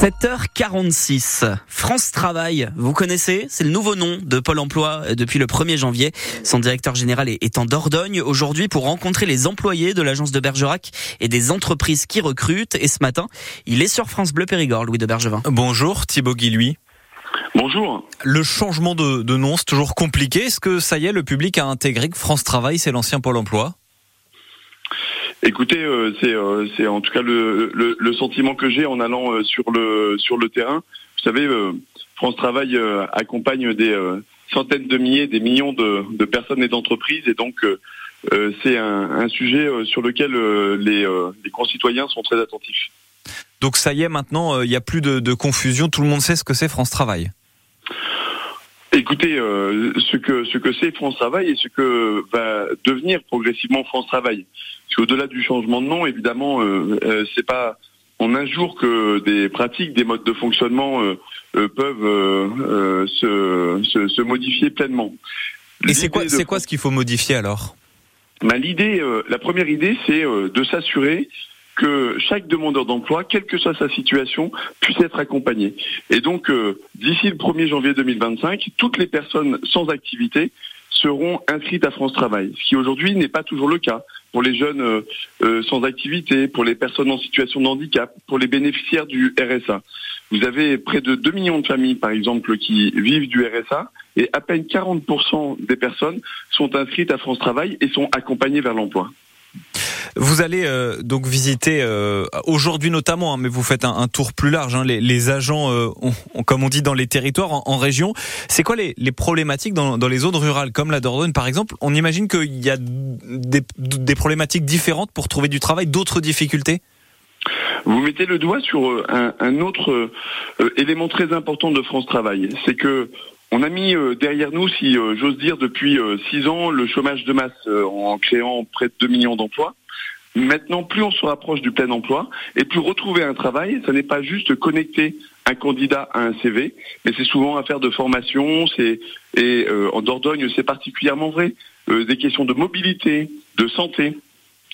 7h46. France Travail, vous connaissez C'est le nouveau nom de Pôle emploi euh, depuis le 1er janvier. Son directeur général est en Dordogne aujourd'hui pour rencontrer les employés de l'agence de Bergerac et des entreprises qui recrutent. Et ce matin, il est sur France Bleu Périgord, Louis de Bergevin. Bonjour Thibaut Guilhuy. Bonjour. Le changement de, de nom, c'est toujours compliqué. Est-ce que ça y est, le public a intégré que France Travail, c'est l'ancien Pôle emploi? Écoutez, euh, c'est euh, c'est en tout cas le, le, sentiment que j'ai en allant euh, sur le sur le terrain. Vous savez, France Travail accompagne des centaines de milliers, des millions de, de personnes et d'entreprises, et donc c'est un, sujet sur lequel les, les concitoyens sont très attentifs. Donc ça y est, maintenant, il n'y a plus de confusion. Tout le monde sait ce que c'est France Travail. Écoutez, euh, ce que ce que c'est France Travail et ce que va devenir progressivement France Travail. Au-delà du changement de nom, évidemment, euh, euh, c'est pas en un jour que des pratiques, des modes de fonctionnement euh, euh, peuvent euh, se, se, se, modifier pleinement. Et c'est quoi, c'est quoi ce qu'il faut modifier alors? Bah, L'idée, la première idée, c'est de s'assurer que chaque demandeur d'emploi, quelle que soit sa situation, puisse être accompagné. Et donc, euh, d'ici le 1er janvier 2025, toutes les personnes sans activité seront inscrites à France Travail, ce qui aujourd'hui n'est pas toujours le cas pour les jeunes euh, euh, sans activité, pour les personnes en situation de handicap, pour les bénéficiaires du RSA. Vous avez près de 2 millions de familles, par exemple, qui vivent du RSA, et à peine 40% des personnes sont inscrites à France Travail et sont accompagnées vers l'emploi. Vous allez euh, donc visiter euh, aujourd'hui notamment, hein, mais vous faites un, tour plus large. Hein, les, les, agents, euh, ont, comme on dit dans les territoires, en, en région. C'est quoi les, les problématiques dans, dans, les zones rurales, comme la Dordogne par exemple? On imagine qu'il y a des, des, problématiques différentes pour trouver du travail, d'autres difficultés? Vous mettez le doigt sur un, un autre élément très important de France Travail, c'est que on a mis euh, derrière nous, si euh, j'ose dire, depuis euh, six ans, le chômage de masse en créant près de 2 millions d'emplois. Maintenant, plus on se rapproche du plein emploi et plus retrouver un travail, ça n'est pas juste connecter un candidat à un CV, mais c'est souvent affaire de formation. C'est et en Dordogne, c'est particulièrement vrai. des questions de mobilité, de santé,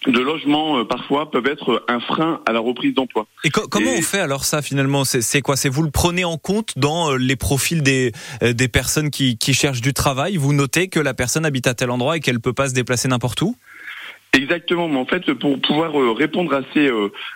de logement euh, parfois peuvent être un frein à la reprise d'emploi. Et co comment et... on fait alors ça finalement? C'est quoi? C'est vous le prenez en compte dans euh, les profils des, euh, des personnes qui, qui cherchent du travail? Vous notez que la personne habite à tel endroit et qu'elle peut pas se déplacer n'importe où? Exactement, mais en fait, pour pouvoir répondre à ces,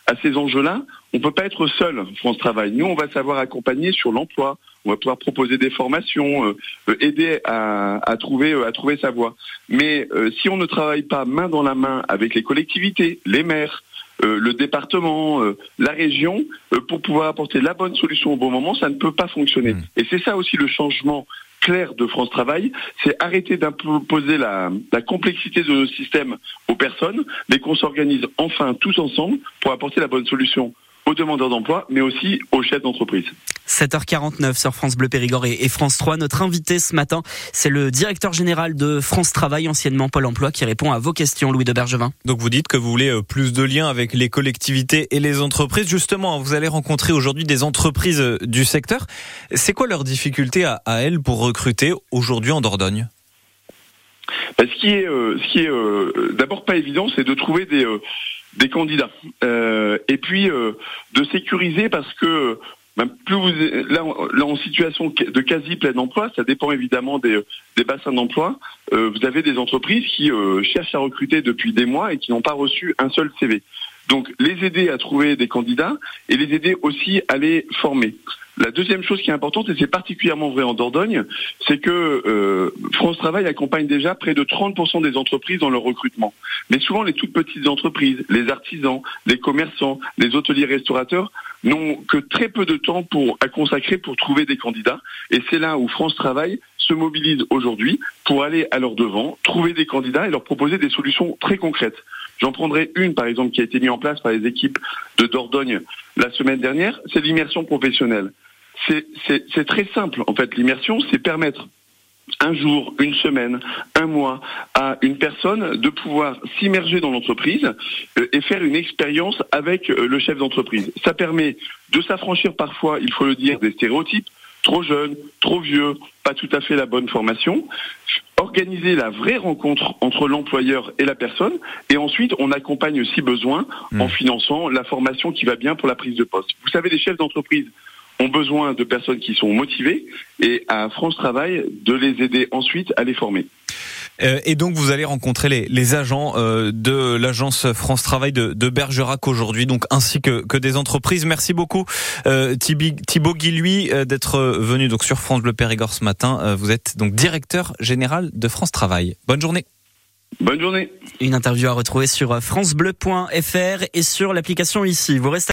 à ces enjeux-là, on peut pas être seul, France Travail. Nous, on va savoir accompagner sur l'emploi, on va pouvoir proposer des formations, euh, aider à, à, trouver à trouver sa voie. Mais euh, si on ne travaille pas main dans la main avec les collectivités, les maires, euh, le département, euh, la région, euh, pour pouvoir apporter la bonne solution au bon moment, ça ne peut pas fonctionner. Mmh. Et c'est ça aussi le changement clair de France Travail, c'est arrêter d'imposer la, la, complexité de nos systèmes aux personnes, mais qu'on s'organise enfin tous ensemble pour apporter la bonne solution aux demandeurs d'emploi, mais aussi aux chefs d'entreprise. 7h49 sur France Bleu Périgord et France 3. Notre invité ce matin, c'est le directeur général de France Travail, anciennement Pôle Emploi, qui répond à vos questions, Louis de Bergevin. Donc vous dites que vous voulez euh, plus de liens avec les collectivités et les entreprises. Justement, vous allez rencontrer aujourd'hui des entreprises euh, du secteur. C'est quoi leur difficulté à, à elles pour recruter aujourd'hui en Dordogne? Ce qui est, euh, ce qui est euh, d'abord pas évident, c'est de trouver des euh, des candidats. Euh, et puis euh, de sécuriser parce que plus vous là, là en situation de quasi plein emploi, ça dépend évidemment des, des bassins d'emploi. Euh, vous avez des entreprises qui euh, cherchent à recruter depuis des mois et qui n'ont pas reçu un seul CV. Donc les aider à trouver des candidats et les aider aussi à les former. La deuxième chose qui est importante, et c'est particulièrement vrai en Dordogne, c'est que euh, France Travail accompagne déjà près de 30% des entreprises dans leur recrutement. Mais souvent, les toutes petites entreprises, les artisans, les commerçants, les hôteliers restaurateurs n'ont que très peu de temps à consacrer pour trouver des candidats. Et c'est là où France Travail se mobilise aujourd'hui pour aller à leur devant, trouver des candidats et leur proposer des solutions très concrètes. J'en prendrai une, par exemple, qui a été mise en place par les équipes de Dordogne la semaine dernière, c'est l'immersion professionnelle. C'est très simple, en fait. L'immersion, c'est permettre un jour, une semaine, un mois à une personne de pouvoir s'immerger dans l'entreprise euh, et faire une expérience avec euh, le chef d'entreprise. Ça permet de s'affranchir parfois, il faut le dire, des stéréotypes, trop jeune, trop vieux, pas tout à fait la bonne formation. Organiser la vraie rencontre entre l'employeur et la personne, et ensuite on accompagne si besoin en Hmm. finançant la formation qui va bien pour la prise de poste. Vous savez, les chefs d'entreprise ont besoin de personnes qui sont motivées, et à France Travail de les aider ensuite à les former. Euh, et donc vous allez rencontrer les, les agents euh, de l'agence France Travail de, de Bergerac aujourd'hui, donc ainsi que, que des entreprises. Merci beaucoup euh, Thibaut Guilluy d'être venu donc sur France Bleu Périgord ce matin. Vous êtes donc directeur général de France Travail. Bonne journée. Bonne journée. Une interview à retrouver sur francebleu.fr et sur l'application ici. Vous restez